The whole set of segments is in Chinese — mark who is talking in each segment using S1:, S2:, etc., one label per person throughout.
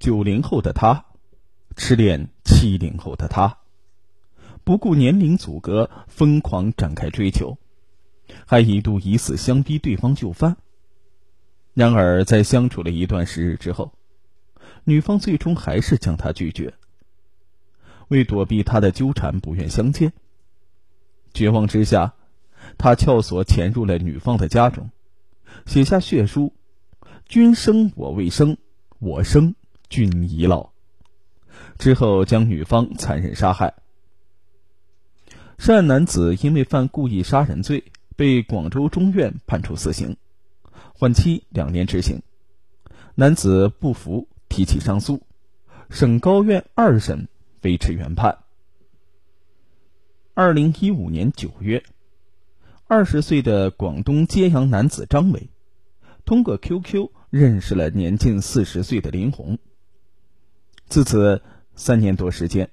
S1: 九零后的他，痴恋七零后的他，不顾年龄阻隔，疯狂展开追求，还一度以死相逼对方就范。然而，在相处了一段时日之后，女方最终还是将他拒绝。为躲避他的纠缠，不愿相见。绝望之下，他撬锁潜入了女方的家中，写下血书：“君生我未生，我生君已老。”之后将女方残忍杀害。涉案男子因为犯故意杀人罪，被广州中院判处死刑，缓期两年执行。男子不服，提起上诉，省高院二审。维持原判。二零一五年九月，二十岁的广东揭阳男子张伟，通过 QQ 认识了年近四十岁的林红。自此三年多时间，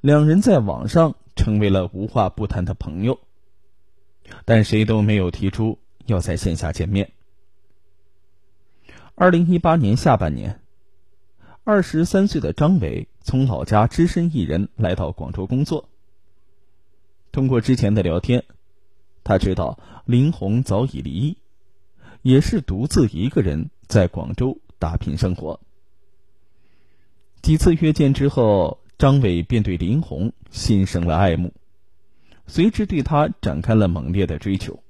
S1: 两人在网上成为了无话不谈的朋友，但谁都没有提出要在线下见面。二零一八年下半年。二十三岁的张伟从老家只身一人来到广州工作。通过之前的聊天，他知道林红早已离异，也是独自一个人在广州打拼生活。几次约见之后，张伟便对林红心生了爱慕，随之对她展开了猛烈的追求。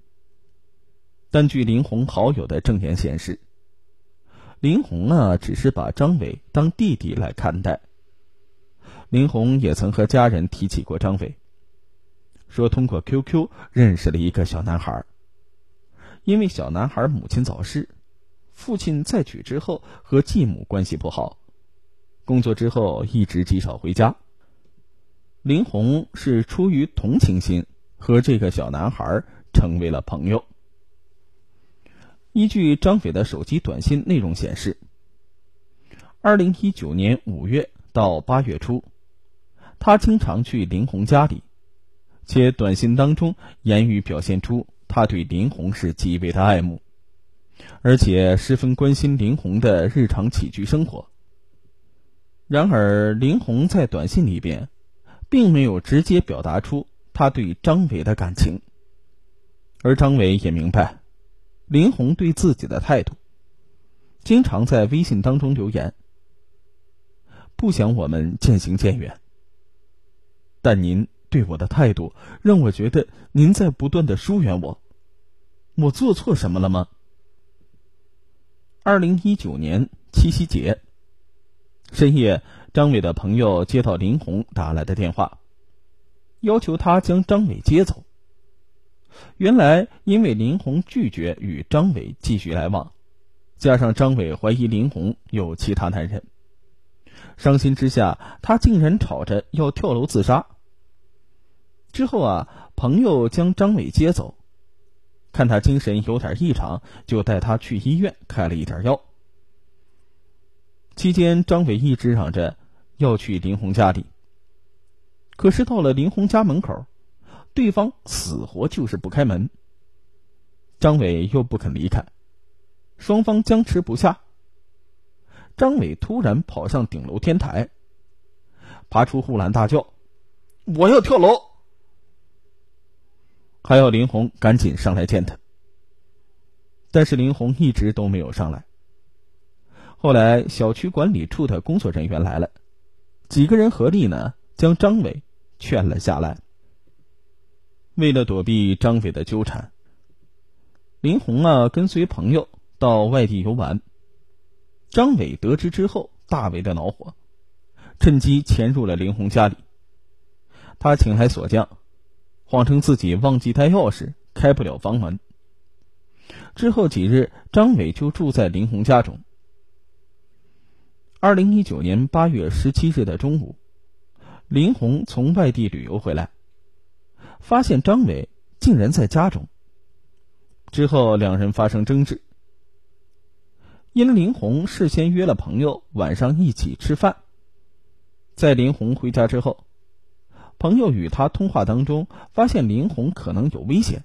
S1: 但据林红好友的证言显示，林红啊，只是把张伟当弟弟来看待。林红也曾和家人提起过张伟，说通过 QQ 认识了一个小男孩。因为小男孩母亲早逝，父亲再娶之后和继母关系不好，工作之后一直极少回家。林红是出于同情心，和这个小男孩成为了朋友。依据张斐的手机短信内容显示，二零一九年五月到八月初，他经常去林红家里，且短信当中言语表现出他对林红是极为的爱慕，而且十分关心林红的日常起居生活。然而，林红在短信里边，并没有直接表达出他对张伟的感情，而张伟也明白。林红对自己的态度，经常在微信当中留言，不想我们渐行渐远。但您对我的态度，让我觉得您在不断的疏远我。我做错什么了吗？二零一九年七夕节深夜，张伟的朋友接到林红打来的电话，要求他将张伟接走。原来，因为林红拒绝与张伟继续来往，加上张伟怀疑林红有其他男人，伤心之下，他竟然吵着要跳楼自杀。之后啊，朋友将张伟接走，看他精神有点异常，就带他去医院开了一点药。期间，张伟一直嚷着要去林红家里，可是到了林红家门口。对方死活就是不开门，张伟又不肯离开，双方僵持不下。张伟突然跑上顶楼天台，爬出护栏大叫：“我要跳楼！”还要林红赶紧上来见他，但是林红一直都没有上来。后来小区管理处的工作人员来了，几个人合力呢将张伟劝了下来。为了躲避张伟的纠缠，林红啊跟随朋友到外地游玩。张伟得知之后，大为的恼火，趁机潜入了林红家里。他请来锁匠，谎称自己忘记带钥匙，开不了房门。之后几日，张伟就住在林红家中。二零一九年八月十七日的中午，林红从外地旅游回来。发现张伟竟然在家中。之后两人发生争执，因林红事先约了朋友晚上一起吃饭。在林红回家之后，朋友与他通话当中发现林红可能有危险，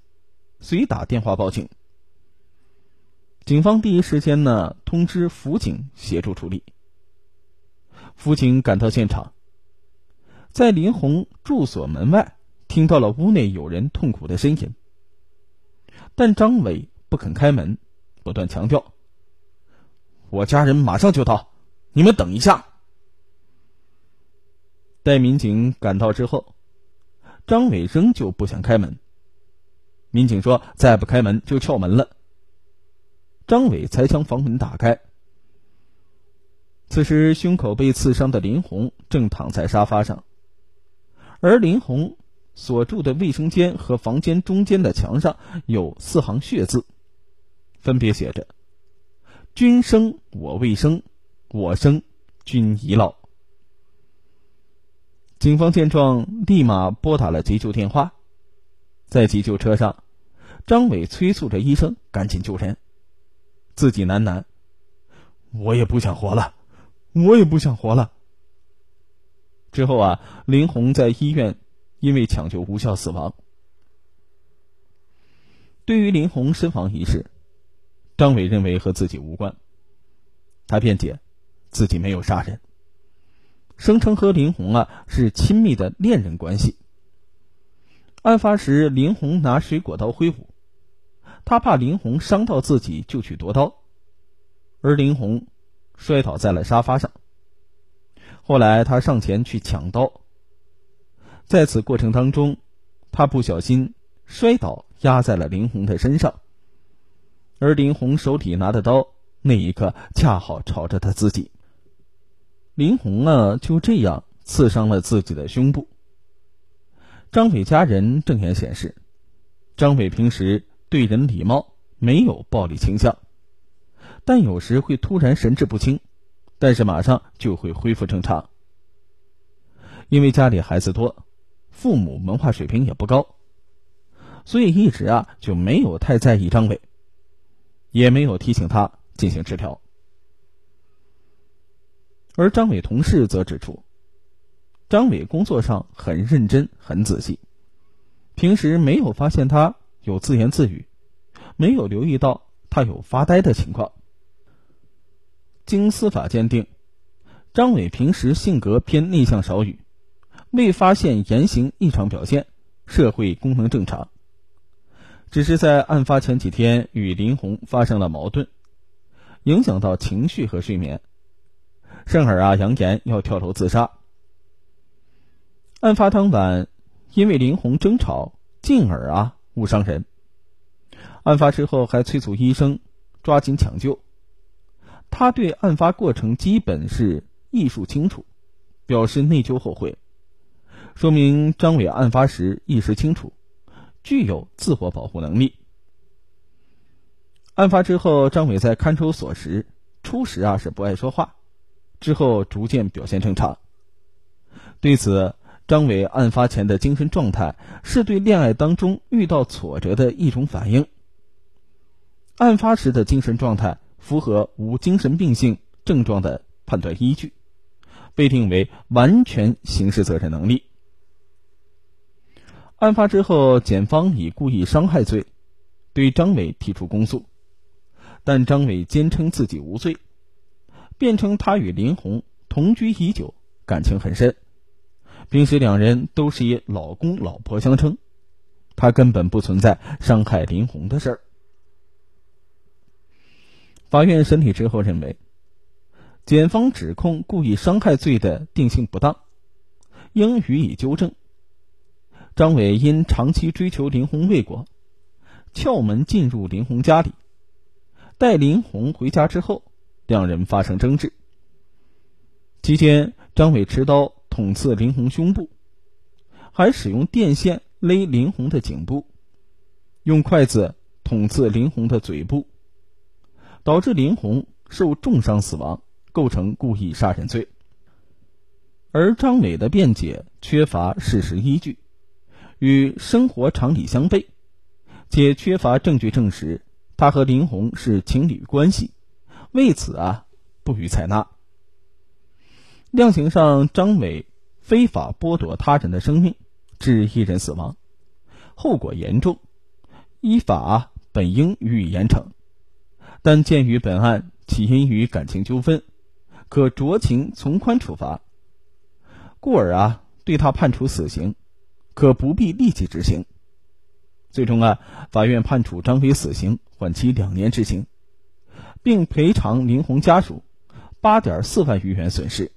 S1: 遂打电话报警。警方第一时间呢通知辅警协助处理，辅警赶到现场，在林红住所门外听到了屋内有人痛苦的呻吟，但张伟不肯开门，不断强调：“我家人马上就到，你们等一下。”待民警赶到之后，张伟仍旧不想开门。民警说：“再不开门就撬门了。”张伟才将房门打开。此时，胸口被刺伤的林红正躺在沙发上，而林红所住的卫生间和房间中间的墙上有四行血字，分别写着：“君生我未生，我生君已老。”警方见状，立马拨打了急救电话。在急救车上，张伟催促着医生赶紧救人，自己喃喃：“我也不想活了。”我也不想活了。之后啊，林红在医院因为抢救无效死亡。对于林红身亡一事，张伟认为和自己无关。他辩解，自己没有杀人，声称和林红啊是亲密的恋人关系。案发时，林红拿水果刀挥舞，他怕林红伤到自己，就去夺刀，而林红。摔倒在了沙发上。后来他上前去抢刀，在此过程当中，他不小心摔倒，压在了林红的身上。而林红手里拿的刀，那一刻恰好朝着他自己。林红啊，就这样刺伤了自己的胸部。张伟家人证言显示，张伟平时对人礼貌，没有暴力倾向。但有时会突然神志不清，但是马上就会恢复正常。因为家里孩子多，父母文化水平也不高，所以一直啊就没有太在意张伟，也没有提醒他进行治疗。而张伟同事则指出，张伟工作上很认真、很仔细，平时没有发现他有自言自语，没有留意到他有发呆的情况。经司法鉴定，张伟平时性格偏内向少语，未发现言行异常表现，社会功能正常。只是在案发前几天与林红发生了矛盾，影响到情绪和睡眠，甚而啊扬言要跳楼自杀。案发当晚，因为林红争吵，进而啊误伤人。案发之后还催促医生抓紧抢救。他对案发过程基本是忆述清楚，表示内疚后悔，说明张伟案发时意识清楚，具有自我保护能力。案发之后，张伟在看守所时，初时啊是不爱说话，之后逐渐表现正常。对此，张伟案发前的精神状态是对恋爱当中遇到挫折的一种反应。案发时的精神状态。符合无精神病性症状的判断依据，被定为完全刑事责任能力。案发之后，检方以故意伤害罪对张伟提出公诉，但张伟坚称自己无罪，辩称他与林红同居已久，感情很深，平时两人都是以老公老婆相称，他根本不存在伤害林红的事儿。法院审理之后认为，检方指控故意伤害罪的定性不当，应予以纠正。张伟因长期追求林红未果，撬门进入林红家里，待林红回家之后，两人发生争执。期间，张伟持刀捅刺林红胸部，还使用电线勒林红的颈部，用筷子捅刺林红的嘴部。导致林红受重伤死亡，构成故意杀人罪。而张伟的辩解缺乏事实依据，与生活常理相悖，且缺乏证据证实他和林红是情侣关系，为此啊不予采纳。量刑上，张伟非法剥夺他人的生命，致一人死亡，后果严重，依法本应予以严惩。但鉴于本案起因于感情纠纷，可酌情从宽处罚。故而啊，对他判处死刑，可不必立即执行。最终啊，法院判处张飞死刑，缓期两年执行，并赔偿林红家属八点四万余元损失。